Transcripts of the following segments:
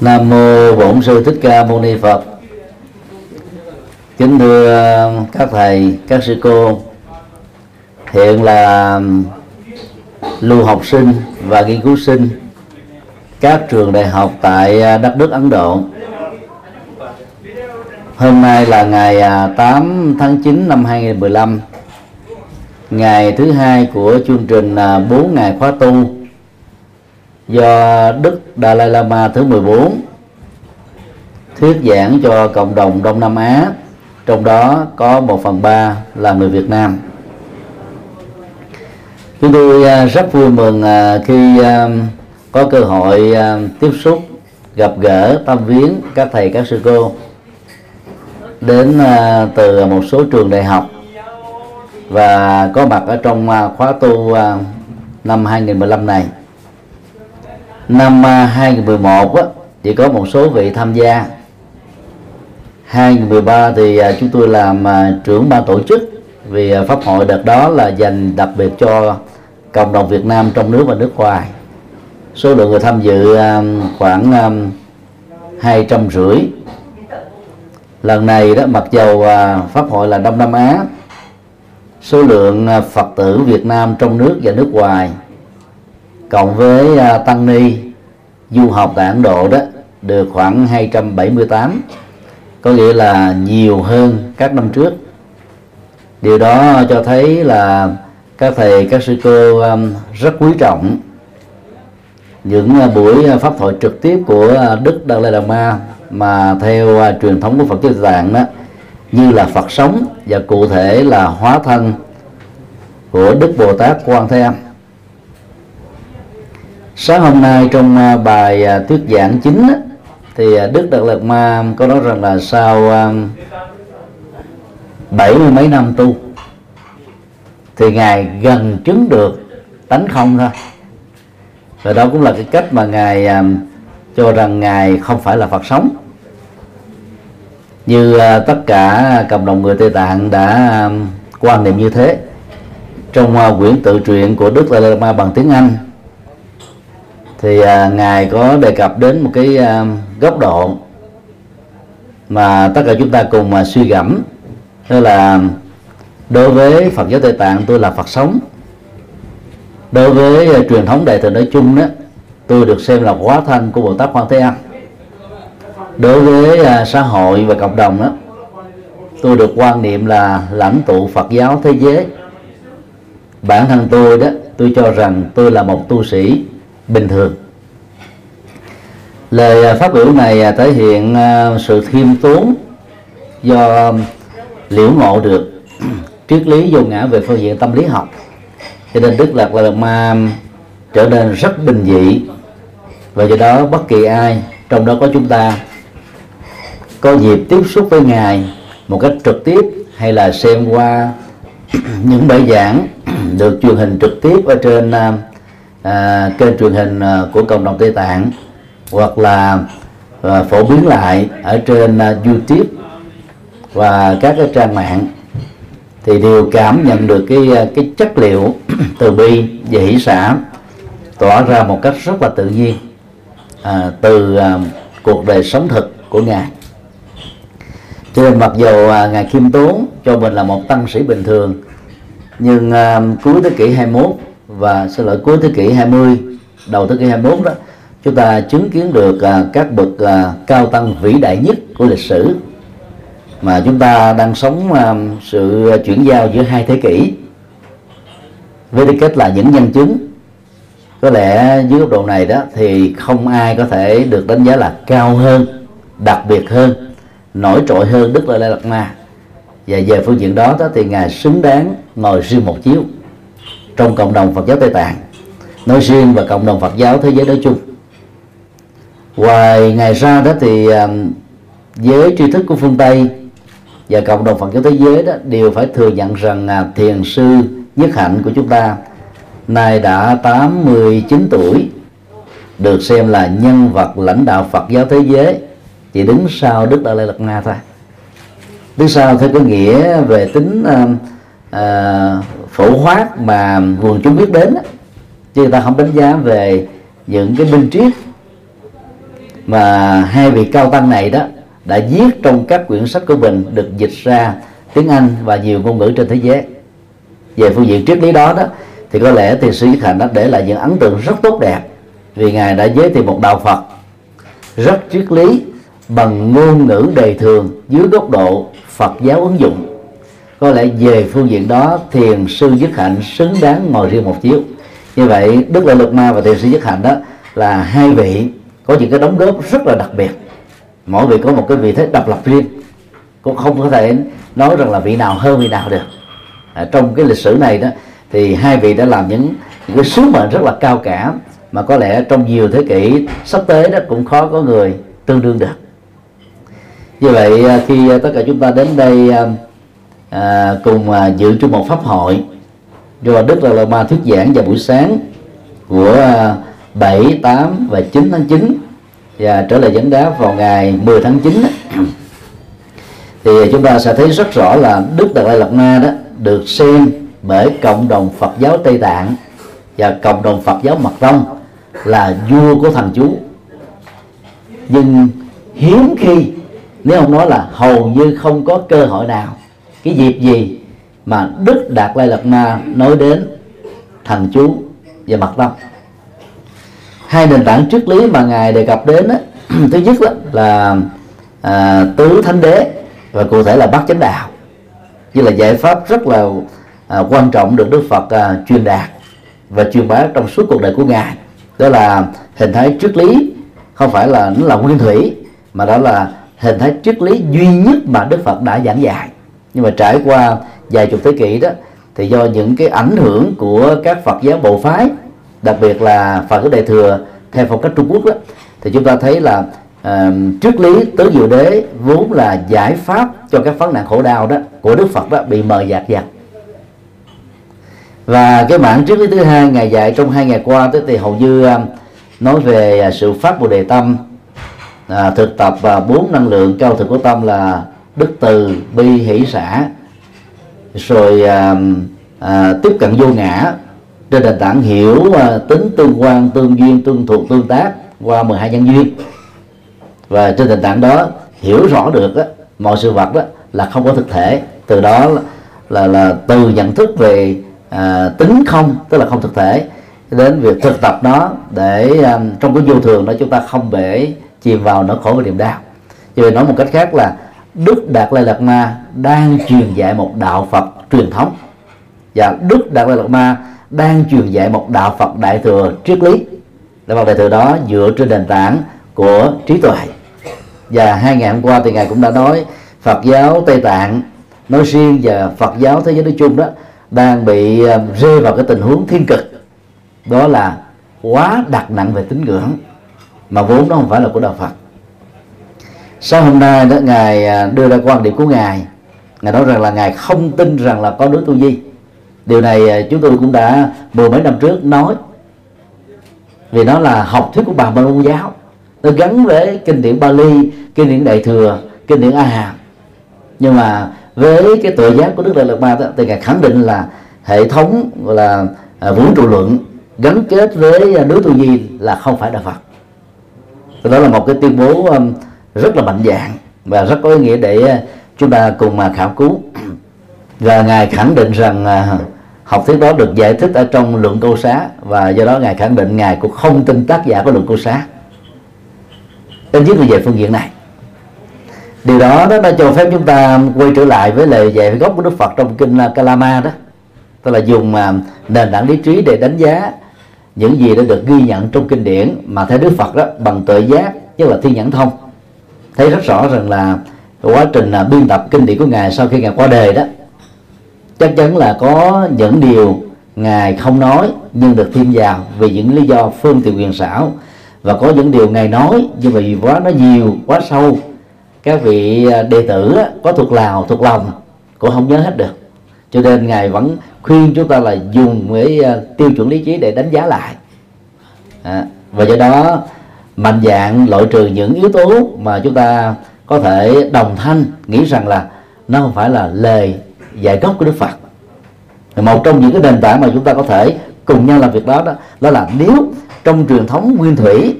Nam mô Bổn sư Thích Ca Mâu Ni Phật. Kính thưa um, các thầy, các sư cô. Hiện là um, lưu học sinh và nghiên cứu sinh các trường đại học tại uh, đất nước Ấn Độ. Hôm nay là ngày uh, 8 tháng 9 năm 2015, ngày thứ hai của chương trình uh, 4 ngày khóa tu do Đức Dalai Lama thứ 14 thuyết giảng cho cộng đồng Đông Nam Á, trong đó có một phần ba là người Việt Nam. Chúng tôi à, rất vui mừng à, khi à, có cơ hội tiếp xúc, gặp gỡ tâm viếng các thầy, các sư cô đến từ một số trường đại học và có mặt ở trong khóa tu năm 2015 này năm 2011 á, chỉ có một số vị tham gia. 2013 thì à, chúng tôi làm à, trưởng ban tổ chức vì à, pháp hội đợt đó là dành đặc biệt cho cộng đồng Việt Nam trong nước và nước ngoài. Số lượng người tham dự khoảng hai trăm rưỡi. Lần này đó mặc dầu pháp hội là Đông Nam Á số lượng Phật tử Việt Nam trong nước và nước ngoài cộng với à, tăng ni, du học tại Ấn Độ đó, được khoảng 278 có nghĩa là nhiều hơn các năm trước. Điều đó cho thấy là các thầy, các sư cô um, rất quý trọng những à, buổi à, pháp thoại trực tiếp của Đức Dalai Lama mà theo truyền thống của Phật giáo Tạng đó, như là Phật sống và cụ thể là hóa thân của Đức Bồ Tát Quan Thế Âm sáng hôm nay trong à, bài à, thuyết giảng chính thì à, Đức Đạt lạt Ma có nói rằng là sau bảy mươi mấy năm tu, thì ngài gần chứng được tánh không thôi. Và đó cũng là cái cách mà ngài cho rằng ngài không phải là Phật sống. Như tất cả cộng đồng người Tây Tạng đã quan niệm như thế, trong quyển tự truyện của Đức Dalai Lama bằng tiếng Anh thì à, ngài có đề cập đến một cái à, góc độ mà tất cả chúng ta cùng mà suy gẫm. Đó là đối với Phật giáo Tây Tạng tôi là Phật sống. Đối với à, truyền thống đại thừa nói chung đó tôi được xem là hóa thân của Bồ Tát Quan Thế Âm. Đối với à, xã hội và cộng đồng đó tôi được quan niệm là lãnh tụ Phật giáo thế giới. Bản thân tôi đó tôi cho rằng tôi là một tu sĩ bình thường. Lời à, phát biểu này à, thể hiện à, sự khiêm tốn do um, liễu ngộ được triết lý vô ngã về phương diện tâm lý học. Cho nên đức lạc là ma um, trở nên rất bình dị và do đó bất kỳ ai, trong đó có chúng ta, có dịp tiếp xúc với ngài một cách trực tiếp hay là xem qua những bài giảng được truyền hình trực tiếp ở trên um, à, kênh truyền hình à, của cộng đồng Tây Tạng hoặc là à, phổ biến lại ở trên à, YouTube và các cái trang mạng thì đều cảm nhận được cái à, cái chất liệu từ bi và hỷ xã tỏa ra một cách rất là tự nhiên à, từ à, cuộc đời sống thực của ngài. Cho nên mặc dù à, ngài khiêm tốn cho mình là một tăng sĩ bình thường nhưng à, cuối thế kỷ 21 và xin lỗi cuối thế kỷ 20 đầu thế kỷ 21 đó chúng ta chứng kiến được à, các bậc à, cao tăng vĩ đại nhất của lịch sử. Mà chúng ta đang sống à, sự chuyển giao giữa hai thế kỷ. Với tư cách là những nhân chứng có lẽ dưới góc độ này đó thì không ai có thể được đánh giá là cao hơn đặc biệt hơn nổi trội hơn đức là lê lạt ma. Và về phương diện đó, đó thì ngài xứng đáng ngồi riêng một chiếu trong cộng đồng Phật giáo Tây Tạng nói riêng và cộng đồng Phật giáo thế giới nói chung. Ngoài ngày ra đó thì um, giới tri thức của phương Tây và cộng đồng Phật giáo thế giới đó đều phải thừa nhận rằng à, thiền sư nhất hạnh của chúng ta nay đã 89 tuổi được xem là nhân vật lãnh đạo Phật giáo thế giới. Chỉ đứng sau Đức Đại Lai Lạt Ma thôi. Đứng sau theo cái nghĩa về tính uh, uh, phổ quát mà quần chúng biết đến đó. chứ người ta không đánh giá về những cái minh triết mà hai vị cao tăng này đó đã viết trong các quyển sách của mình, được dịch ra tiếng Anh và nhiều ngôn ngữ trên thế giới về phương diện triết lý đó đó, thì có lẽ thì sư Nhất Hạnh đã để lại những ấn tượng rất tốt đẹp vì ngài đã giới thiệu một đạo Phật rất triết lý bằng ngôn ngữ đời thường dưới góc độ Phật giáo ứng dụng có lẽ về phương diện đó thiền sư Nhất Hạnh xứng đáng ngồi riêng một chiếu. Như vậy Đức Lợi lục Ma và thiền sư Nhất Hạnh đó là hai vị có những cái đóng góp rất là đặc biệt. Mỗi vị có một cái vị thế độc lập riêng. Cũng không có thể nói rằng là vị nào hơn vị nào được. À, trong cái lịch sử này đó thì hai vị đã làm những, những cái sứ mệnh rất là cao cả mà có lẽ trong nhiều thế kỷ sắp tới đó cũng khó có người tương đương được. Như vậy à, khi à, tất cả chúng ta đến đây à, à, cùng à, dự chung một pháp hội. Do Đức Lạt Lama thuyết giảng vào buổi sáng của à, 7, 8 và 9 tháng 9 và trở lại dẫn đá vào ngày 10 tháng 9 đó, thì chúng ta sẽ thấy rất rõ là Đức Đạt Lai Lạt Ma đó được xem bởi cộng đồng Phật giáo Tây Tạng và cộng đồng Phật giáo Mật Tông là vua của thần chú. Nhưng hiếm khi nếu ông nói là hầu như không có cơ hội nào cái dịp gì mà Đức Đạt Lai Lạt Ma nói đến thần chú và Mật Tông hai nền tảng triết lý mà ngài đề cập đến đó, thứ nhất đó là à, tứ thánh đế và cụ thể là bát chánh đạo. Như là giải pháp rất là à, quan trọng được Đức Phật à, truyền đạt và truyền bá trong suốt cuộc đời của ngài. Đó là hình thái triết lý không phải là nó là nguyên thủy mà đó là hình thái triết lý duy nhất mà Đức Phật đã giảng dạy nhưng mà trải qua vài chục thế kỷ đó thì do những cái ảnh hưởng của các Phật giáo bộ phái đặc biệt là Phật giáo đại thừa theo phong cách Trung Quốc đó thì chúng ta thấy là uh, triết lý tứ diệu đế vốn là giải pháp cho các vấn nạn khổ đau đó của Đức Phật đó bị mờ dạt dạt. Và cái mảng triết lý thứ hai ngày dạy trong hai ngày qua tới thì hầu như ờ, nói về ờ, sự phát bồ đề tâm. À, thực tập và bốn năng lượng cao thực của tâm là đức từ bi hỷ xã rồi à, à, tiếp cận vô ngã trên nền tảng hiểu à, tính tương quan tương duyên tương thuộc tương tác qua 12 nhân duyên. Và trên nền tảng đó hiểu rõ được á, mọi sự vật đó là không có thực thể. Từ đó là là, là từ nhận thức về à, tính không tức là không thực thể đến việc thực tập nó để à, trong cái vô thường đó chúng ta không bể chìm vào nỗi khổ và niềm đau. Vì nói một cách khác là Đức Đạt Lai Lạt Ma đang truyền dạy một đạo Phật truyền thống. Và Đức Đạt Lai Lạt Ma đang truyền dạy một đạo Phật đại thừa triết lý. Đạo Phật đại thừa đó dựa trên nền tảng của trí tuệ. Và hai ngày hôm qua thì ngài cũng đã nói Phật giáo Tây Tạng, nói riêng và Phật giáo thế giới nói chung đó, đang bị ờ, rơi vào cái tình huống thiên cực. Đó là quá đặt nặng về tín ngưỡng, mà vốn nó không phải là của đạo Phật sau hôm nay đó, ngài à, đưa ra quan điểm của ngài. Ngài nói rằng là ngài không tin rằng là có đứa tu di. Điều này à, chúng tôi cũng đã mười mấy năm trước nói. Vì nó là học thuyết của bà môn giáo. Nó gắn với kinh điển Bali, kinh điển Đại thừa, kinh điển A Hàm nhưng mà với cái tự giác của Đức Đại Lạt Ma thì ngài khẳng định là hệ thống, gọi là à, vũ trụ luận gắn kết với đối tu di là không phải đạo Phật. Đó là một cái tuyên bố um, rất là mạnh dạng và rất có ý nghĩa để ờ, chúng ta cùng mà khảo cứu. Và ngài khẳng định rằng ờ, học thuyết đó được giải thích ở trong luận câu xá và do đó ngài khẳng định ngài cũng không tin tác giả của luận câu xá. Ít nhất là về phương diện này. Điều đó đó đã cho phép chúng ta quay trở lại với lời dạy gốc của đức phật trong kinh kalama đó. Tức là dùng nền tảng lý trí để đánh giá những gì đã được ghi nhận trong kinh điển mà theo Đức Phật đó bằng tự giác tức là thiên nhãn thông thấy rất rõ rằng là quá trình là biên tập kinh điển của ngài sau khi ngài qua đời đó chắc chắn là có những điều ngài không nói nhưng được thêm vào vì những lý do phương tiện quyền xảo. Và có những điều ngài nói nhưng mà vì quá nó nhiều quá sâu các vị à, đệ tử có thuộc lào thuộc lòng cũng không nhớ hết được. Cho nên ngài vẫn khuyên chúng ta là dùng cái à, tiêu chuẩn lý trí để đánh giá lại. À, và do đó mạnh dạng loại trừ những yếu tố mà chúng ta có thể đồng thanh nghĩ rằng là nó không phải là lời dạy gốc của Đức Phật. Một trong những cái nền tảng mà chúng ta có thể cùng nhau làm việc đó đó, đó là nếu trong truyền thống nguyên thủy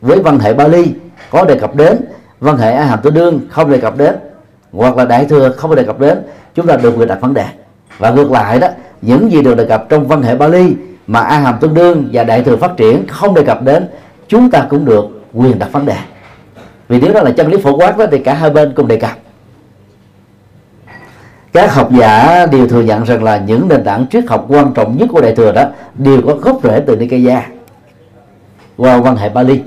với văn hệ Bali có đề cập đến văn hệ A Hàm Tứ Đương không đề cập đến hoặc là Đại thừa không đề cập đến chúng ta được người đặt vấn đề. Và ngược lại đó những gì được đề cập trong văn hệ Bali mà A Hàm Tương Đương và Đại thừa phát triển không đề cập đến chúng ta cũng được quyền đặt vấn đề. Vì nếu đó là chân lý phổ quát đó, thì cả hai bên cùng đề cập. Các học giả đều thừa nhận rằng là những nền tảng triết học quan trọng nhất của đại thừa đó đều có gốc rễ từ Nikaya qua quan hệ Bali.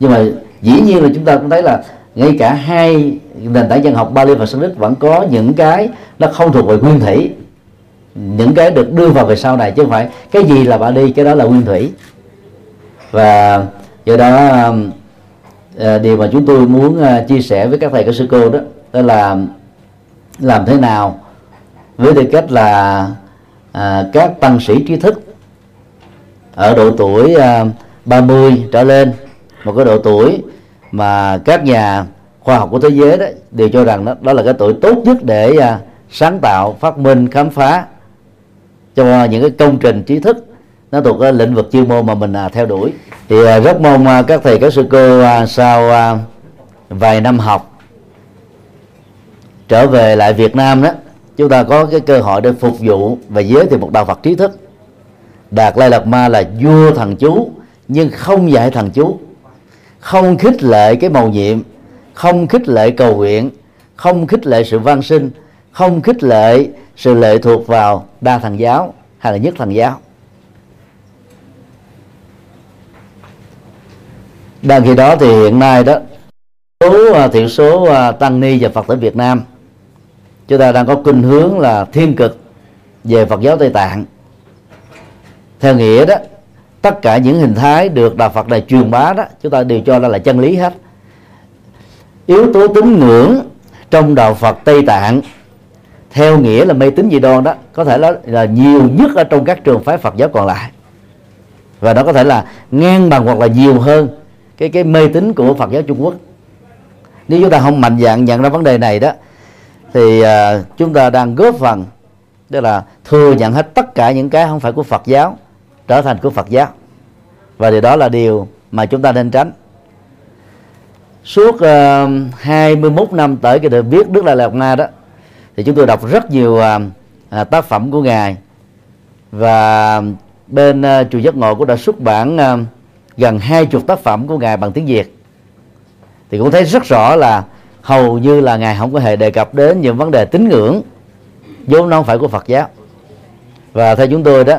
Nhưng mà dĩ nhiên là chúng ta cũng thấy là ngay cả hai nền tảng dân học Bali và Sanskrit vẫn có những cái nó không thuộc về nguyên thủy. Những cái được đưa vào về sau này, chứ không phải cái gì là Bali, cái đó là nguyên thủy. Và do đó um, à, điều mà chúng tôi muốn à, chia sẻ với các thầy các sư cô đó đó là làm thế nào với tư cách là à, các tăng sĩ trí thức ở độ tuổi à, 30 trở lên một cái độ tuổi mà các nhà khoa học của thế giới đó đều cho rằng đó, đó là cái tuổi tốt nhất để à, sáng tạo phát minh khám phá cho những cái công trình trí thức nó thuộc cái lĩnh vực chuyên môn mà mình à, theo đuổi. Thì à, rất mong à, các thầy, các sư cô sau vài năm học trở về lại Việt Nam đó, chúng ta có cái cơ hội để phục vụ và giới thiệu một đạo Phật trí thức. Đạt Lai Lạt Ma là vua thần chú, nhưng không dạy thần chú. Không khích lệ cái màu nhiệm, không khích lệ cầu nguyện, không khích lệ sự văn sinh không khích lệ sự lệ thuộc vào đa thần giáo hay là nhất thần giáo. Đang khi đó thì hiện nay đó số à, thiểu số à, tăng ni và phật tử Việt Nam chúng ta đang có khuynh hướng là thiên cực về Phật giáo Tây Tạng. Theo nghĩa đó tất cả những hình thái được đạo Phật này truyền bá đó chúng ta đều cho ra là chân lý hết. Yếu tố tín ngưỡng trong đạo Phật Tây Tạng theo nghĩa là mê tín dị đoan đó có thể là, là nhiều nhất ở trong các trường phái Phật giáo còn lại. Và nó có thể là ngang bằng hoặc là nhiều hơn cái cái mê tín của Phật giáo Trung Quốc. Nếu chúng ta không mạnh dạng nhận ra vấn đề này đó thì uh, chúng ta đang góp phần tức là thừa nhận hết tất cả những cái không phải của Phật giáo trở thành của Phật giáo. Và điều đó là điều mà chúng ta nên tránh. Suốt à, uh, 21 năm tới cái được viết Đức Lai Lạt Na đó thì chúng tôi đọc rất nhiều uh, tác phẩm của ngài. Và bên uh, chùa giác ngộ cũng đã xuất bản uh, gần hai chục tác phẩm của ngài bằng tiếng Việt. Thì cũng thấy rất rõ là hầu như là ngài không có hề đề cập đến những vấn đề tín ngưỡng vốn nó không phải của Phật giáo. Và theo chúng tôi đó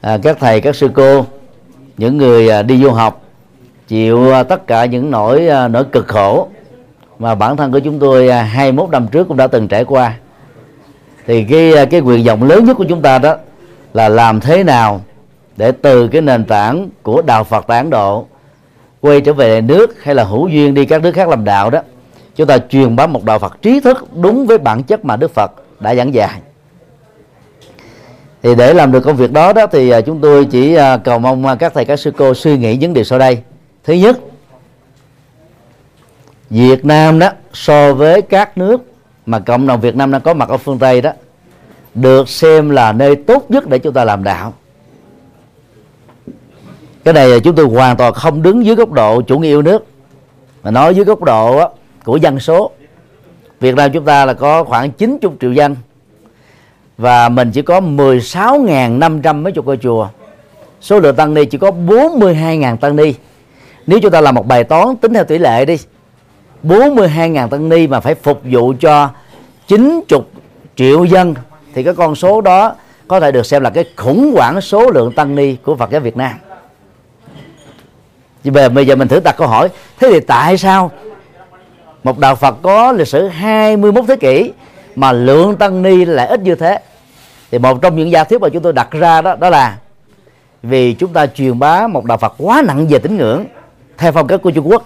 à, các thầy các sư cô những người à, đi du học chịu à, tất cả những nỗi à, nỗi cực khổ mà bản thân của chúng tôi à, 21 năm trước cũng đã từng trải qua thì cái à, cái quyền vọng lớn nhất của chúng ta đó là làm thế nào để từ cái nền tảng của đạo Phật tại Ấn Độ quay trở về nước hay là hữu duyên đi các nước khác làm đạo đó, chúng ta truyền bá một đạo Phật trí thức đúng với bản chất mà Đức Phật đã giảng dạy. Thì để làm được công việc đó đó thì à, chúng tôi chỉ à, cầu mong à, các thầy, các sư cô suy nghĩ những điều sau đây. Thứ nhất, Việt Nam đó, so với các nước mà cộng đồng Việt Nam đang có mặt ở phương Tây đó, được xem là nơi tốt nhất để chúng ta làm đạo cái này là chúng tôi hoàn toàn không đứng dưới góc độ chủ nghĩa yêu nước. Mà nói dưới góc độ của dân số. Việt Nam chúng ta là có khoảng 90 triệu dân. Và mình chỉ có 16.500 mấy chục ngôi chùa. Số lượng tăng ni chỉ có 42.000 tăng ni. Nếu chúng ta làm một bài toán tính theo tỷ lệ đi 42.000 tăng ni mà phải phục vụ cho 90 triệu dân, thì cái con số đó có thể được xem là cái khủng hoảng số lượng tăng ni của Phật giáo Việt Nam. Vì bây giờ mình thử đặt câu hỏi. Thế thì tại sao một đạo Phật có lịch sử 21 thế kỷ mà lượng tăng ni lại ít như thế? Thì một trong những giả thuyết mà chúng tôi đặt ra đó đó là vì chúng ta truyền bá một đạo Phật quá nặng về tín ngưỡng theo phong cách của Trung Quốc.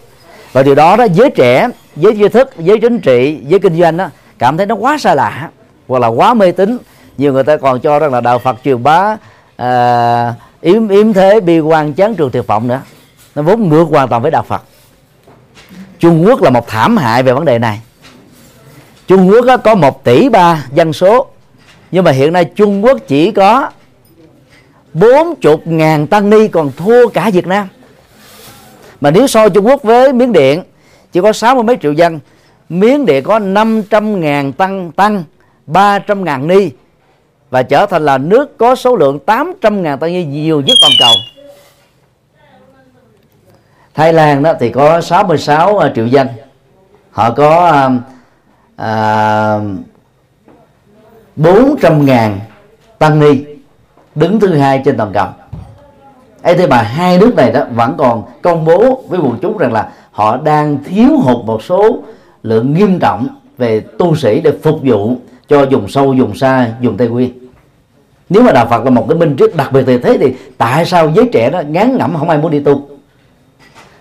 Và điều đó đó giới trẻ giới trí thức giới chính trị giới kinh doanh đó cảm thấy nó quá xa lạ hoặc là quá mê tín. Nhiều người ta còn cho rằng là đạo Phật truyền bá à, yếm yếm thế bi quan chán trường tuyệt vọng nữa nó vốn ngược hoàn toàn với đạo Phật. Trung Quốc là một thảm hại về vấn đề này. Trung Quốc có một tỷ ba dân số, nhưng mà hiện nay Trung Quốc chỉ có bốn chục ngàn tăng ni còn thua cả Việt Nam. Mà nếu so Trung Quốc với Miến Điện, chỉ có sáu mươi mấy triệu dân, Miến Điện có 500 ngàn tăng tăng 300 ngàn ni và trở thành là nước có số lượng 800 ngàn tăng ni nhiều nhất toàn cầu. Thái Lan đó thì có 66 à, triệu dân. Họ có à, à 400 ngàn tăng ni đứng thứ hai trên toàn cầu. Ấy thế mà hai nước này đó vẫn còn công bố với quần chúng rằng là họ đang thiếu hụt một số lượng nghiêm trọng về tu sĩ để phục vụ cho dùng sâu dùng xa dùng tây nguyên. Nếu mà đạo phật là một cái minh triết đặc biệt thì thế thì tại sao giới trẻ đó ngán ngẩm không ai muốn đi tu?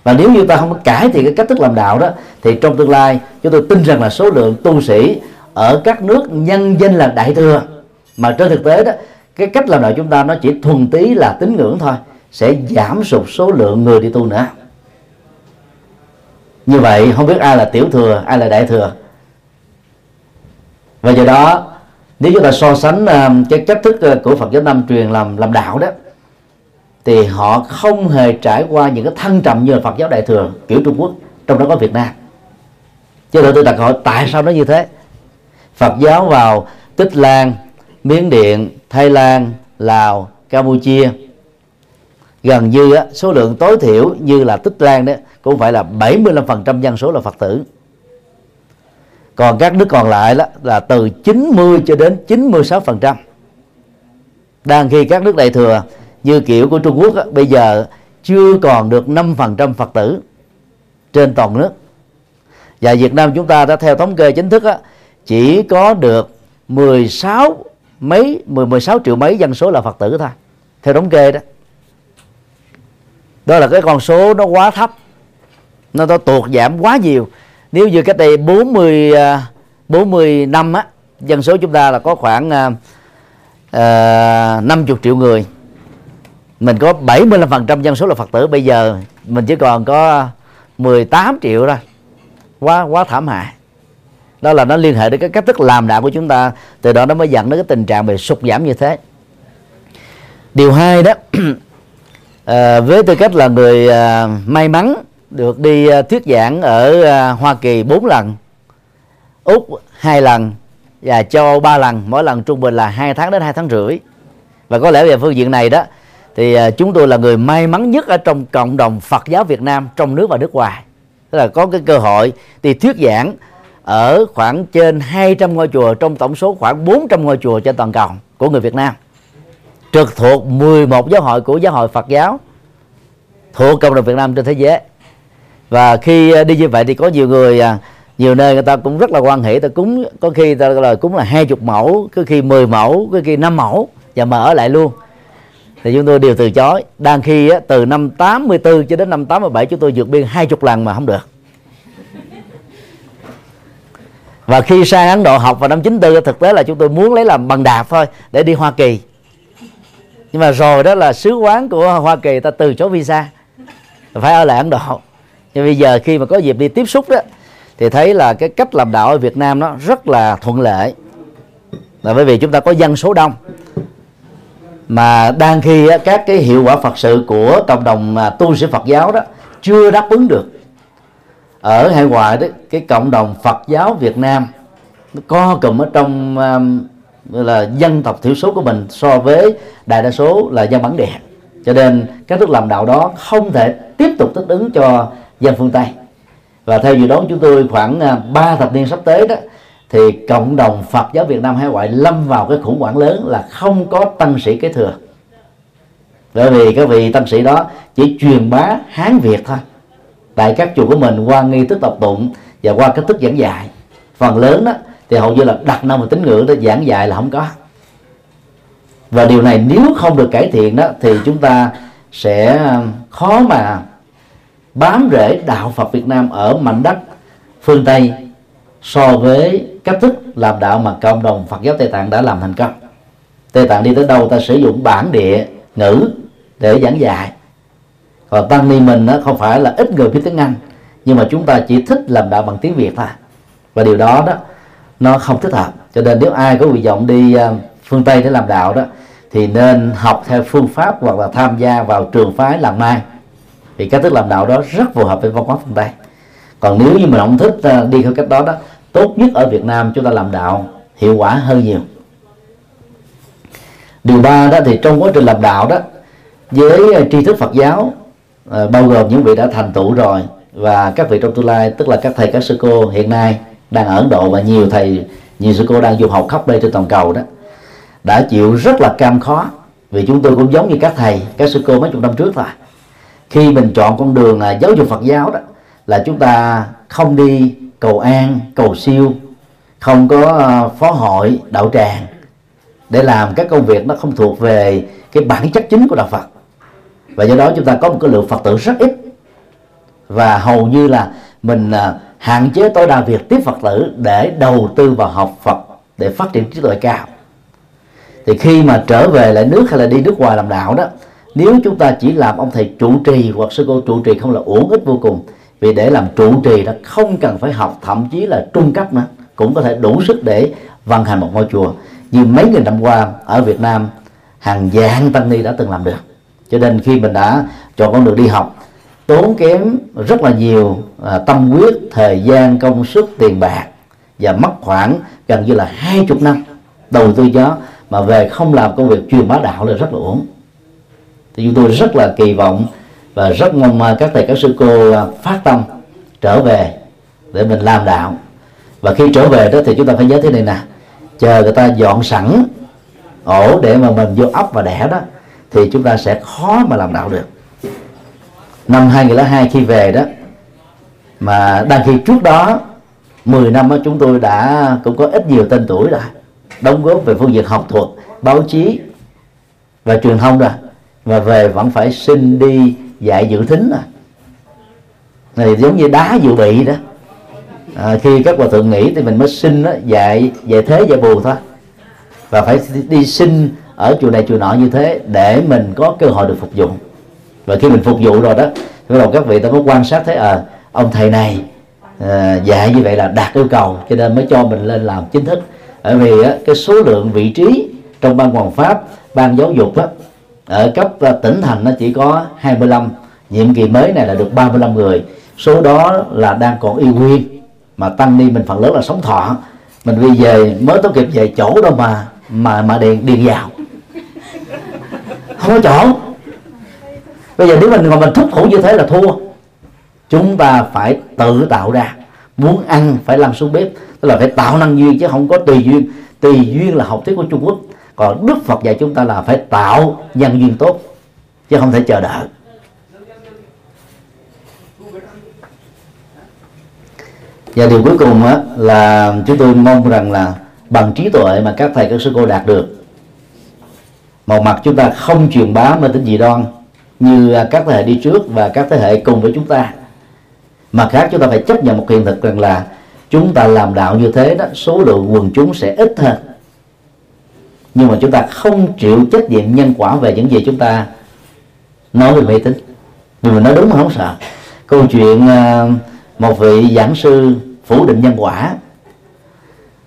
Và nếu như ta không cải thiện cái cách thức làm đạo đó, thì trong tương lai, chúng tôi tin rằng là số lượng tu sĩ ở các nước nhân danh là đại thừa, mà trên thực tế đó, cái cách làm đạo chúng ta nó chỉ thuần tí là tín ngưỡng thôi, sẽ giảm sụt số lượng người đi tu nữa. Như vậy, không biết ai là tiểu thừa, ai là đại thừa. Và do đó, nếu chúng ta so sánh à, cái cách thức à, của Phật giáo Nam truyền làm làm đạo đó thì họ không hề trải qua những cái thăng trầm như là Phật giáo Đại thừa kiểu Trung Quốc trong đó có Việt Nam. Cho nên tôi đặt hỏi tại sao nó như thế? Phật giáo vào Tích Lan Miến Điện Thái Lan Lào Campuchia. Gần như á, số lượng tối thiểu như là Tích Lan đó cũng phải là 75% dân số là Phật tử. Còn các nước còn lại đó là từ 90 cho đến 96% đang khi các nước đại thừa như kiểu của Trung Quốc á, bây giờ chưa còn được 5% Phật tử trên toàn nước. Và Việt Nam chúng ta đã theo thống kê chính thức á, chỉ có được 16 mấy 10 16 triệu mấy dân số là Phật tử thôi theo thống kê đó. Đó là cái con số nó quá thấp nó nó tuột giảm quá nhiều. Nếu như cách đây 40 40 à, năm á dân số chúng ta là có khoảng à, à, uh, 50 triệu người mình có 75% dân số là Phật tử. Bây giờ mình chỉ còn có 18 triệu thôi. Quá quá thảm hại. Đó là nó liên hệ đến cái cách thức làm đạo của chúng ta. Từ đó nó mới dẫn đến cái tình trạng về sụt giảm như thế. Điều hai đó à, với tư cách là người à, may mắn được đi à, thuyết giảng ở à, Hoa Kỳ 4 lần Úc hai lần và châu Âu ba lần mỗi lần trung bình là hai tháng đến hai tháng rưỡi. Và có lẽ về phương diện này đó thì à, chúng tôi là người may mắn nhất ở trong cộng đồng Phật giáo Việt Nam trong nước và nước ngoài. Tức là có cái cơ hội thì thuyết giảng ở khoảng trên 200 ngôi chùa, trong tổng số khoảng 400 ngôi chùa trên toàn cầu của người Việt Nam. Trực thuộc 11 giáo hội của giáo hội Phật giáo thuộc cộng đồng Việt Nam trên thế giới. Và khi à, đi như vậy thì có nhiều người à, nhiều nơi người ta cũng rất là quan hệ ta cúng, có khi ta là cúng là hai chục mẫu, có khi 10 mẫu, có khi năm mẫu. Và mà ở lại luôn thì chúng tôi đều từ chối. Đang khi á, từ năm 84 cho đến năm 87 chúng tôi vượt biên hai chục lần mà không được. Và khi sang Ấn Độ học vào năm 94 thực tế là chúng tôi muốn lấy làm bằng đạp thôi để đi Hoa Kỳ. Nhưng mà rồi đó là sứ quán của Hoa Kỳ ta từ chối visa. Phải ở lại Ấn Độ. Nhưng bây giờ khi mà có dịp đi tiếp xúc đó thì thấy là cái cách làm đạo ở Việt Nam nó rất là thuận lợi. Là bởi vì chúng ta có dân số đông mà đang khi các cái hiệu quả Phật sự của cộng đồng à, tu sĩ Phật giáo đó chưa đáp ứng được. Ở hải ngoại đó cái cộng đồng Phật giáo Việt Nam nó co cụm ở trong um, là dân tộc thiểu số của mình so với đại đa số là dân bản địa. Cho nên các thức làm đạo đó không thể tiếp tục thích ứng cho dân phương Tây. Và theo dự đoán chúng tôi khoảng à, 3 thập niên sắp tới đó thì cộng đồng Phật giáo Việt Nam hải ngoại lâm vào cái khủng hoảng lớn là không có tăng sĩ kế thừa. Bởi vì các vị tăng sĩ đó chỉ truyền bá hán việt thôi. Tại các chùa của mình, qua nghi thức tập tụng và qua cách thức giảng dạy. Phần lớn đó, thì hầu như là đặt năm và tín ngưỡng để giảng dạy là không có. Và điều này nếu không được cải thiện đó, thì chúng ta sẽ um, khó mà bám rễ đạo Phật Việt Nam ở mảnh đất phương Tây so với cách thức làm đạo mà cộng đồng Phật giáo Tây Tạng đã làm thành công. Tây Tạng đi tới đâu ta sử dụng bản địa, ngữ để giảng dạy. Còn tăng ni mình đó không phải là ít người biết tiếng anh, nhưng mà chúng ta chỉ thích làm đạo bằng tiếng việt thôi. Và điều đó đó, nó không thích hợp. Cho nên nếu ai có nguyện vọng đi à, phương tây để làm đạo đó, thì nên học theo phương pháp hoặc là tham gia vào trường phái làm mai. Thì cách thức làm đạo đó rất phù hợp với văn hóa phương tây. Còn nếu như mình không thích à, đi theo cách đó đó tốt nhất ở việt nam chúng ta làm đạo hiệu quả hơn nhiều. Điều ba đó thì trong quá trình làm đạo đó, với tri thức phật giáo ờ, bao gồm những vị đã thành tựu rồi và các vị trong tương lai, tức là các thầy, các sư cô hiện nay đang ở Ấn Độ và nhiều thầy, nhiều sư cô đang du học khắp nơi trên toàn cầu đó, đã chịu rất là cam khó vì chúng tôi cũng giống như các thầy, các sư cô mấy chục năm trước thôi. Khi mình chọn con đường là giáo dục Phật giáo đó là chúng ta không đi cầu an, cầu siêu, không có ờ, phó hội, đạo tràng. Để làm các công việc nó không thuộc về cái bản chất chính của đạo Phật. Và do đó chúng ta có một cái lượng Phật tử rất ít. Và hầu như là mình ờ, hạn chế tối đa việc tiếp Phật tử để đầu tư vào học Phật để phát triển trí tuệ cao. Thì khi mà trở về lại nước hay là đi nước ngoài làm đạo đó, nếu chúng ta chỉ làm ông thầy trụ trì hoặc sư cô trụ trì không là uổng ích vô cùng vì để làm trụ trì đó không cần phải học thậm chí là trung cấp nữa cũng có thể đủ sức để vận hành một ngôi chùa. Như mấy nghìn năm qua ở Việt Nam hàng vạn tăng ni đã từng làm được. Cho nên khi mình đã chọn con đường đi học tốn kém rất là nhiều à, tâm huyết thời gian công sức tiền bạc và mất khoảng gần như là hai chục năm đầu tư cho mà về không làm công việc truyền bá đạo là rất là uổng. Thì chúng tôi rất là kỳ vọng và rất mong các thầy các sư cô à, phát tâm trở về để mình làm đạo. Và khi trở về đó thì chúng ta phải nhớ thế này nè. Chờ người ta dọn sẵn ổ để mà mình vô ấp và đẻ đó thì chúng ta sẽ khó mà làm đạo được. Năm 2002 khi về đó mà đang khi trước đó 10 năm đó, chúng tôi đã cũng có ít nhiều tên tuổi rồi. Đóng góp về phương diện học thuật báo chí và truyền thông rồi. Và về vẫn phải xin đi dạy dự thính à. này giống như đá dự bị đó. À, khi các hòa thượng nghỉ thì mình mới xin đó, dạy dạy thế dạy bù thôi. Và phải đi xin ở chùa này chùa nọ như thế để mình có cơ hội được phục vụ và khi mình phục vụ rồi đó bắt đầu các vị ta mới quan sát thấy à ông thầy này à, dạy như vậy là đạt yêu cầu cho nên mới cho mình lên làm chính thức. Bởi vì á, cái số lượng vị trí trong ban hoàng pháp ban giáo dục á, ở cấp ờ, tỉnh thành nó chỉ có 25 nhiệm kỳ mới này là được 35 người. Số đó là đang còn y nguyên, mà tăng ni mình phần lớn là sống thọ. Mình đi về, mới tốt kịp về chỗ đâu mà mà mà điền điền vào. Không có chỗ. Bây giờ nếu mình còn mình thúc thủ như thế là thua. Chúng ta phải tự tạo ra. Muốn ăn phải làm xuống bếp, tức là phải tạo năng duyên chứ không có tùy duyên. Tùy duyên là học thuyết của trung quốc còn đức phật dạy chúng ta là phải tạo nhân duyên tốt chứ không thể chờ đợi. Và điều cuối cùng á, là chúng tôi mong rằng là bằng trí tuệ mà các thầy các sư cô đạt được một mặt chúng ta không truyền bá mê tín dị đoan như các thế hệ đi trước và các thế hệ cùng với chúng ta mà khác chúng ta phải chấp nhận một hiện thực rằng là chúng ta làm đạo như thế đó số lượng quần chúng sẽ ít hơn nhưng mà chúng ta không chịu trách nhiệm nhân quả về những gì chúng ta nói về mê tín nhưng mà nói đúng mà không sợ. Câu chuyện à, một vị giảng sư phủ định nhân quả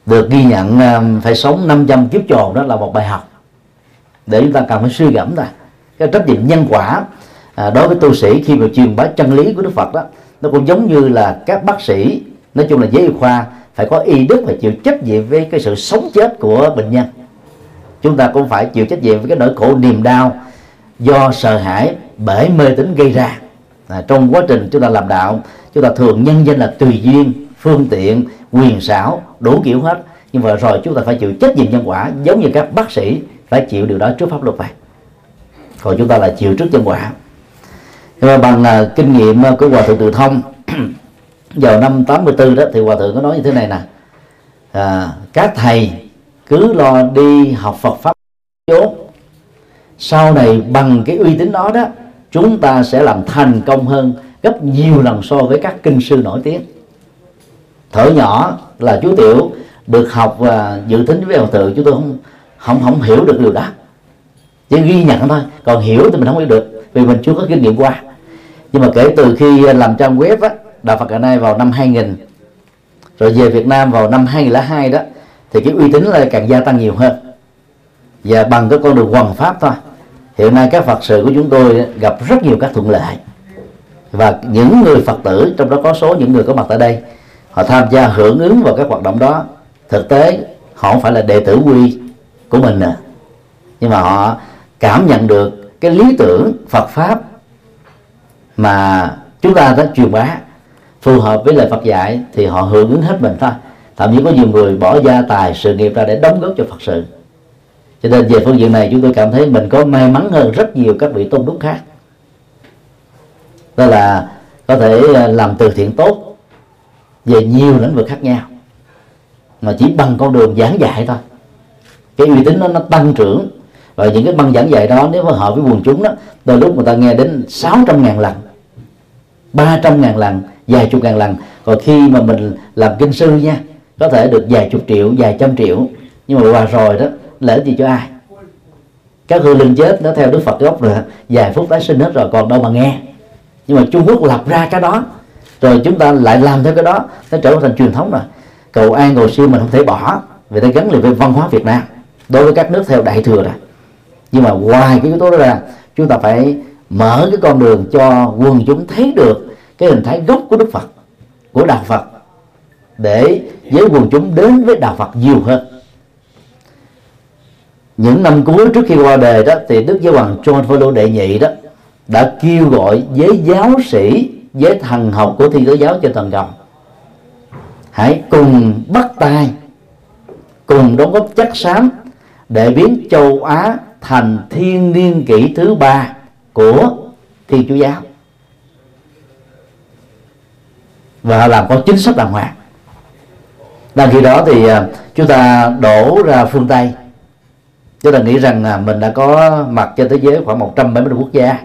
được ghi nhận à, phải sống 500 kiếp tròn đó là một bài học. Để chúng ta cần phải suy gẫm ra. Cái trách nhiệm nhân quả à, đối với tu sĩ khi mà truyền bá chân lý của Đức Phật đó nó cũng giống như là các bác sĩ nói chung là giới y khoa phải có y đức và chịu trách nhiệm với cái sự sống chết của bệnh nhân chúng ta cũng phải chịu trách nhiệm với cái nỗi khổ niềm đau do sợ hãi bởi mê tín gây ra. À, trong quá trình chúng ta làm đạo chúng ta thường nhân danh là tùy duyên phương tiện quyền xảo đủ kiểu hết. Nhưng mà rồi chúng ta phải chịu trách nhiệm nhân quả giống như các bác sĩ phải chịu điều đó trước pháp luật vậy. Còn chúng ta là chịu trước nhân quả. Nhưng mà bằng uh, kinh nghiệm uh, của hòa thượng từ thông vào năm 84 đó thì hòa thượng có nói như thế này nè. À, các thầy cứ lo đi học Phật pháp chốt. Sau này bằng cái uy tín đó đó chúng ta sẽ làm thành công hơn gấp nhiều lần so với các kinh sư nổi tiếng. Thở nhỏ là chú tiểu được học và dự tính với hòa thượng chúng tôi không không không hiểu được điều đó. Chỉ ghi nhận thôi còn hiểu thì mình không hiểu được vì mình chưa có kinh nghiệm qua. Nhưng mà kể từ khi làm trang web á, đạo Phật ngày nay vào năm 2000 rồi về Việt Nam vào năm 2002 đó thì cái uy tín là càng gia tăng nhiều hơn. Và bằng cái con đường hoàn pháp thôi. Hiện nay các Phật sự của chúng tôi gặp rất nhiều các thuận lợi. Và những người Phật tử, trong đó có số những người có mặt tại đây, họ tham gia hưởng ứng vào các hoạt động đó. Thực tế, họ không phải là đệ tử quy của mình nè. Nhưng mà họ cảm nhận được cái lý tưởng Phật pháp mà chúng ta đã truyền bá, phù hợp với lời Phật dạy thì họ hưởng ứng hết mình thôi thậm chí có nhiều người bỏ gia tài, sự nghiệp ra để đóng góp cho Phật sự. Cho nên về phương diện này chúng tôi cảm thấy mình có may mắn hơn rất nhiều các vị tôn đức khác. Đó là có thể ờ, làm từ thiện tốt về nhiều lĩnh vực khác nhau, mà chỉ bằng con đường giảng dạy thôi. Cái uy tín nó nó tăng trưởng, và những cái băng giảng dạy đó nếu mà hợp với quần chúng đó, đôi lúc người ta nghe đến 600 ngàn lần 300 ngàn lần, vài chục ngàn lần. Còn khi mà mình làm kinh sư nha có thể được vài chục triệu, vài trăm triệu. Nhưng mà qua rồi đó lễ gì cho ai? Các hương linh chết, nó theo đức phật gốc rồi. Vài phút tái sinh hết rồi, còn đâu mà nghe. Nhưng mà trung quốc lập ra cái đó. Rồi chúng ta lại làm theo cái đó, nó trở thành truyền thống rồi. Cầu an, cầu siêu mình không thể bỏ. Vì nó gắn liền với văn hóa việt nam. Đối với các nước theo đại thừa rồi. Nhưng mà ngoài cái yếu tố đó ra, chúng ta phải mở cái con đường cho quần chúng thấy được cái hình thái gốc của đức phật, của đạo phật để giới quần chúng đến với đạo phật nhiều hơn. Những năm cuối trước khi qua đời đó, thì đức giáo hoàng John Paul đệ nhị đó đã kêu gọi với giáo sĩ với thần học của thiên chúa giáo trên toàn cầu hãy cùng bắt tay, cùng đóng góp chất xám để biến châu Á thành thiên niên kỷ thứ ba của thiên chúa giáo. Và làm có chính sách đàng hoàng đang khi đó thì à, chúng ta đổ ra phương tây. Chúng ta nghĩ rằng là mình đã có mặt trên thế giới khoảng 170 quốc gia.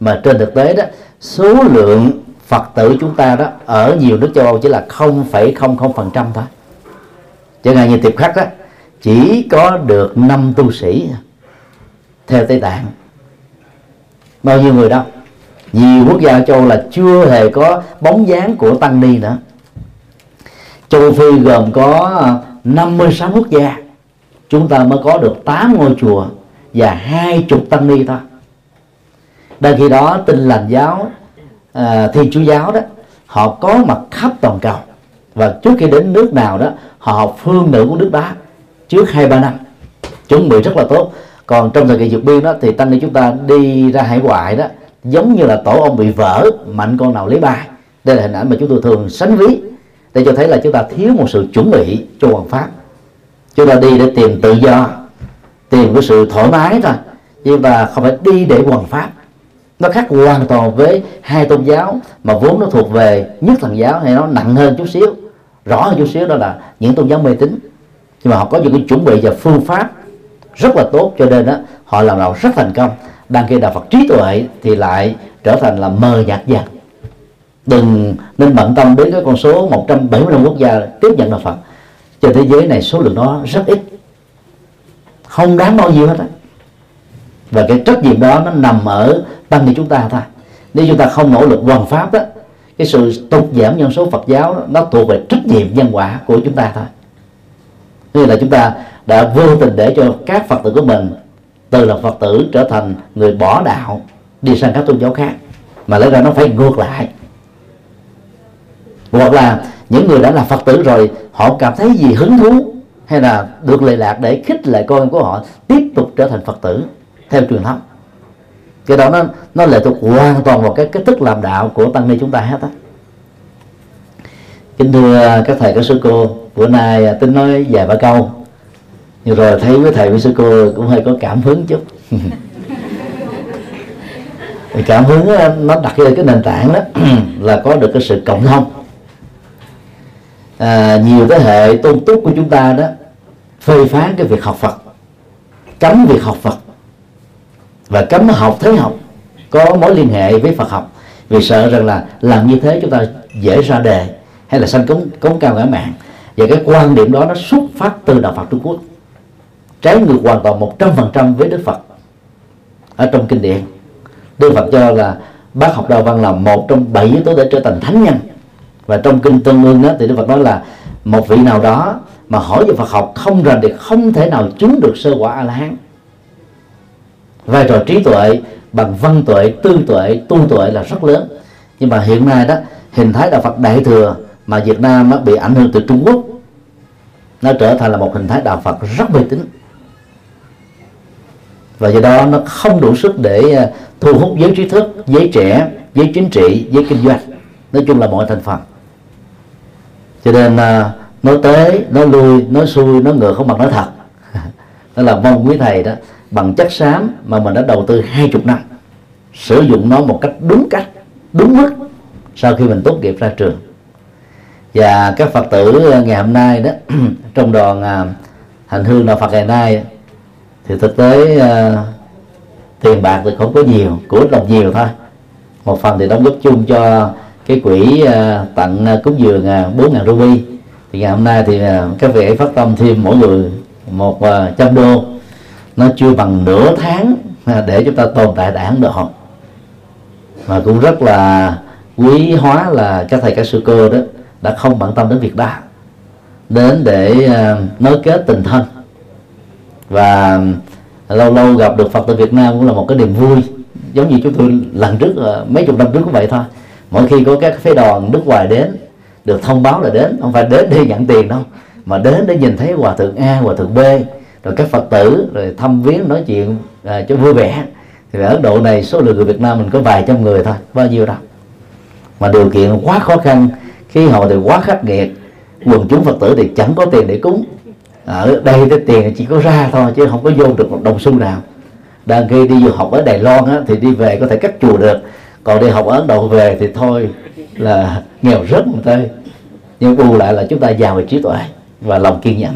Mà trên thực tế đó số lượng Phật tử chúng ta đó ở nhiều nước châu Âu chỉ là 0,00% thôi. Chẳng hạn như tiệp khắc đó chỉ có được 5 tu sĩ theo Tây Tạng. Bao nhiêu người đâu nhiều quốc gia châu là chưa hề có bóng dáng của tăng ni nữa châu Phi gồm có à, 56 quốc gia. Chúng ta mới có được 8 ngôi chùa và hai chục tăng ni thôi. Đang khi đó tin lành giáo à, thiên chúa giáo đó họ có mặt khắp toàn cầu. Và trước khi đến nước nào đó họ học phương nữ của nước đó trước hai ba năm. Chuẩn bị rất là tốt. Còn trong thời kỳ vượt biên đó thì tăng ni chúng ta đi ra hải ngoại đó giống như là tổ ông bị vỡ mạnh con nào lấy bài. Đây là hình ảnh mà chúng tôi thường sánh ví để cho thấy là chúng ta thiếu một sự chuẩn bị cho hoàn pháp. Chúng ta đi để tìm tự do, tìm cái sự thoải mái thôi. Nhưng mà không phải đi để hoàn pháp. Nó khác hoàn toàn với hai tôn giáo mà vốn nó thuộc về nhất thần giáo hay nó nặng hơn chút xíu, rõ hơn chút xíu đó là những tôn giáo mê tín. Nhưng mà họ có những cái chuẩn bị và phương pháp rất là tốt, cho nên đó họ làm nào rất thành công. Đang khi đạo Phật trí tuệ thì lại trở thành là mờ nhạt dần đừng nên bận tâm đến cái con số 175 quốc gia tiếp nhận đạo Phật. Trên thế giới này số lượng đó rất ít. Không đáng bao nhiêu hết á. Và cái trách nhiệm đó nó nằm ở tăng ni chúng ta thôi. Nếu chúng ta không nỗ lực hoàn pháp đó cái sự tụt giảm dân số Phật giáo đó, nó thuộc về trách nhiệm nhân quả của chúng ta thôi. Như là chúng ta đã vô tình để cho các Phật tử của mình từ là Phật tử trở thành người bỏ đạo đi sang các tôn giáo khác. Mà lẽ ra nó phải ngược lại hoặc là những người đã là phật tử rồi, họ cảm thấy gì hứng thú hay là được lệ lạc để khích lệ con của họ tiếp tục trở thành phật tử theo truyền thống? Cái đó nó nó lệ thuộc hoàn toàn vào cái cách thức làm đạo của tăng ni chúng ta hết á. Kính thưa các thầy, các sư cô, bữa nay tính nói vài ba câu. Nhưng rồi thấy với thầy với sư cô cũng hơi có cảm hứng chút. Cảm hứng ờ, nó đặt ra cái nền tảng đó, là có được cái sự cộng thông à, nhiều thế hệ tôn túc của chúng ta đó phê phán cái việc học Phật cấm việc học Phật và cấm học thế học có mối liên hệ với Phật học. Vì sợ rằng là làm như thế chúng ta dễ ra đề hay là sanh cống cống cao ngã mạng và cái quan điểm đó nó xuất phát từ đạo Phật Trung Quốc trái ngược hoàn toàn một trăm phần trăm với Đức Phật ở trong kinh điển. Đức Phật cho là bác học đạo văn là một trong bảy yếu tố để trở thành thánh nhân và trong kinh tương ương đó thì đức phật nói là một vị nào đó mà hỏi về phật học không rành thì không thể nào chứng được sơ quả a la hán vai trò trí tuệ bằng văn tuệ, tư tuệ, tu tuệ là rất lớn. Nhưng mà hiện nay đó, hình thái đạo phật đại thừa mà việt nam nó bị ảnh hưởng từ trung quốc, nó trở thành là một hình thái đạo phật rất mê tín. Và do đó nó không đủ sức để à, thu hút giới trí thức, giới trẻ, giới chính trị, giới kinh doanh. Nói chung là mọi thành phần cho nên à, nói tới nói lui nói xuôi nói ngược không bằng nói thật. Đó là mong quý thầy đó bằng chất xám mà mình đã đầu tư hai chục năm sử dụng nó một cách đúng cách đúng mức sau khi mình tốt nghiệp ra trường. Và các phật tử à, ngày hôm nay đó trong đoàn à, hành hương đạo phật ngày nay thì thực tế uh, tiền bạc thì không có nhiều của đồng nhiều thôi. Một phần thì đóng góp chung cho cái quỹ ờ, tặng ờ, cúng dường ờ, bốn ngàn ruby thì ngày hôm nay thì các vị ấy phát tâm thêm mỗi người một trăm đô. Nó chưa bằng nửa tháng để chúng ta tồn tại đảng Ấn Độ mà cũng rất là quý hóa là các thầy các sư cô đó đã không bận tâm đến việc đó. Đến để nối kết tình thân. Và lâu lâu gặp được Phật tại Việt Nam cũng là một cái niềm vui. Giống như chúng tôi lần trước mấy chục năm trước cũng vậy thôi mỗi khi có các phái đoàn nước ngoài đến được thông báo là đến không phải đến để nhận tiền đâu mà đến để nhìn thấy hòa thượng A hòa thượng B rồi các Phật tử rồi thăm viếng nói chuyện à, cho vui vẻ. Thì ở Ấn Độ này số lượng người Việt Nam mình có vài trăm người thôi bao nhiêu đâu. Mà điều kiện quá khó khăn khí hậu thì quá khắc nghiệt quần chúng Phật tử thì chẳng có tiền để cúng. Ở đây cái tiền chỉ có ra thôi chứ không có vô được một đồng xu nào. Đang khi đi du học ở Đài Loan á, thì đi về có thể cắt chùa được còn đi học ở Ấn Độ về thì thôi là nghèo rất một tơi nhưng bù lại là chúng ta giàu về trí tuệ và lòng kiên nhẫn.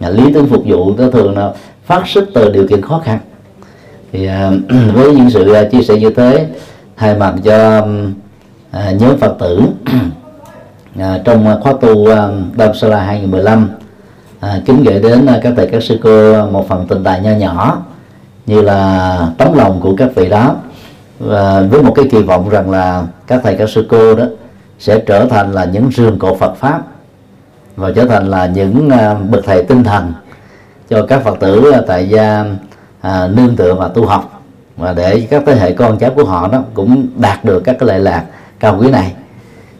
Lý tưởng phục vụ nó thường là phát xuất từ điều kiện khó khăn. Thì à, với những sự à, chia sẻ như thế, thay mặt cho à, nhóm phật tử trong khóa tu Đam Sala 2015 kính gửi đến các thầy, các sư cô một phần tình tài nho nhỏ như là tấm lòng của các vị đó và với một cái kỳ vọng rằng là các thầy các sư cô đó sẽ trở thành là những rương cột Phật pháp và trở thành là những à, bậc thầy tinh thần cho các Phật tử à, tại gia à, nương tựa và tu học. Và để các thế hệ con cháu của họ đó cũng đạt được các cái lệ lạc cao quý này.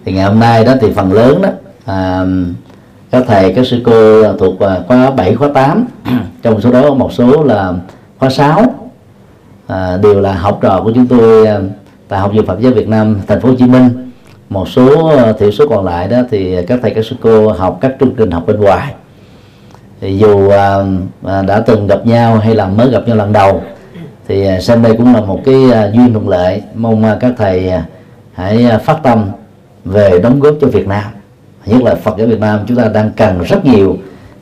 Thì ngày hôm nay đó thì phần lớn đó à, các thầy các sư cô thuộc à, khóa 7 khóa 8 trong số đó một số là khóa 6 à, đều là học trò của chúng tôi à, tại học viện Phật giáo Việt Nam thành phố Hồ Chí Minh. Một số à, thiểu số còn lại đó thì các thầy các sư cô học các chương trình học bên ngoài. Thì dù à, à đã từng gặp nhau hay là mới gặp nhau lần đầu thì à, xem đây cũng là một cái duyên thuận lợi. mong các thầy hãy phát tâm về đóng góp cho Việt Nam. Nhất là Phật giáo Việt Nam chúng ta đang cần rất nhiều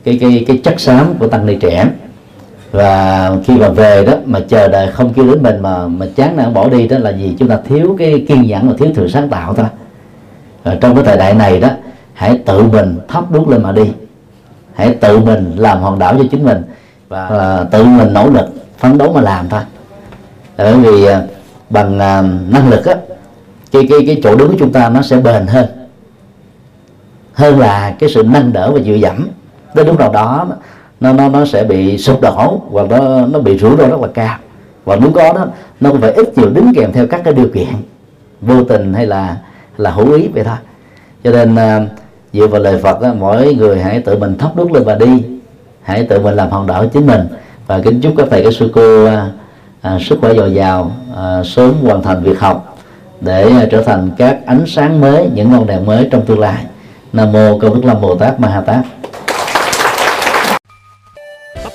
cái cái cái chất xám của tăng ni trẻ và khi mà về đó mà chờ đợi không kêu đến mình mà mà chán nản bỏ đi đó là gì chúng ta thiếu cái kiên nhẫn và thiếu sự sáng tạo thôi. Và trong cái thời đại này đó hãy tự mình thắp đuốc lên mà đi. Hãy tự mình làm hòn đảo cho chính mình. Và, và tự mình nỗ lực phấn đấu mà làm thôi. Bởi vì à, bằng uh, năng lực á cái cái cái chỗ đứng của chúng ta nó sẽ bền hơn. Hơn là cái sự nâng đỡ và dựa dẫm. Đến lúc nào đó nó nó nó sẽ bị sụp đổ và nó nó bị rủi ro rất là cao. Và nếu có đó nó cũng phải ít nhiều đính kèm theo các cái điều kiện vô tình hay là là hữu ý vậy thôi. Cho nên à, dựa vào lời Phật đó, mỗi người hãy tự mình thắp đuốc lên và đi. Hãy tự mình làm hòn đảo chính mình. Và kính chúc các thầy các sư cô à, à sức khỏe dồi dào à, sớm hoàn thành việc học để à, trở thành các ánh sáng mới những ngọn đèn mới trong tương lai. Nam mô công đức lâm bồ tát ma ha tát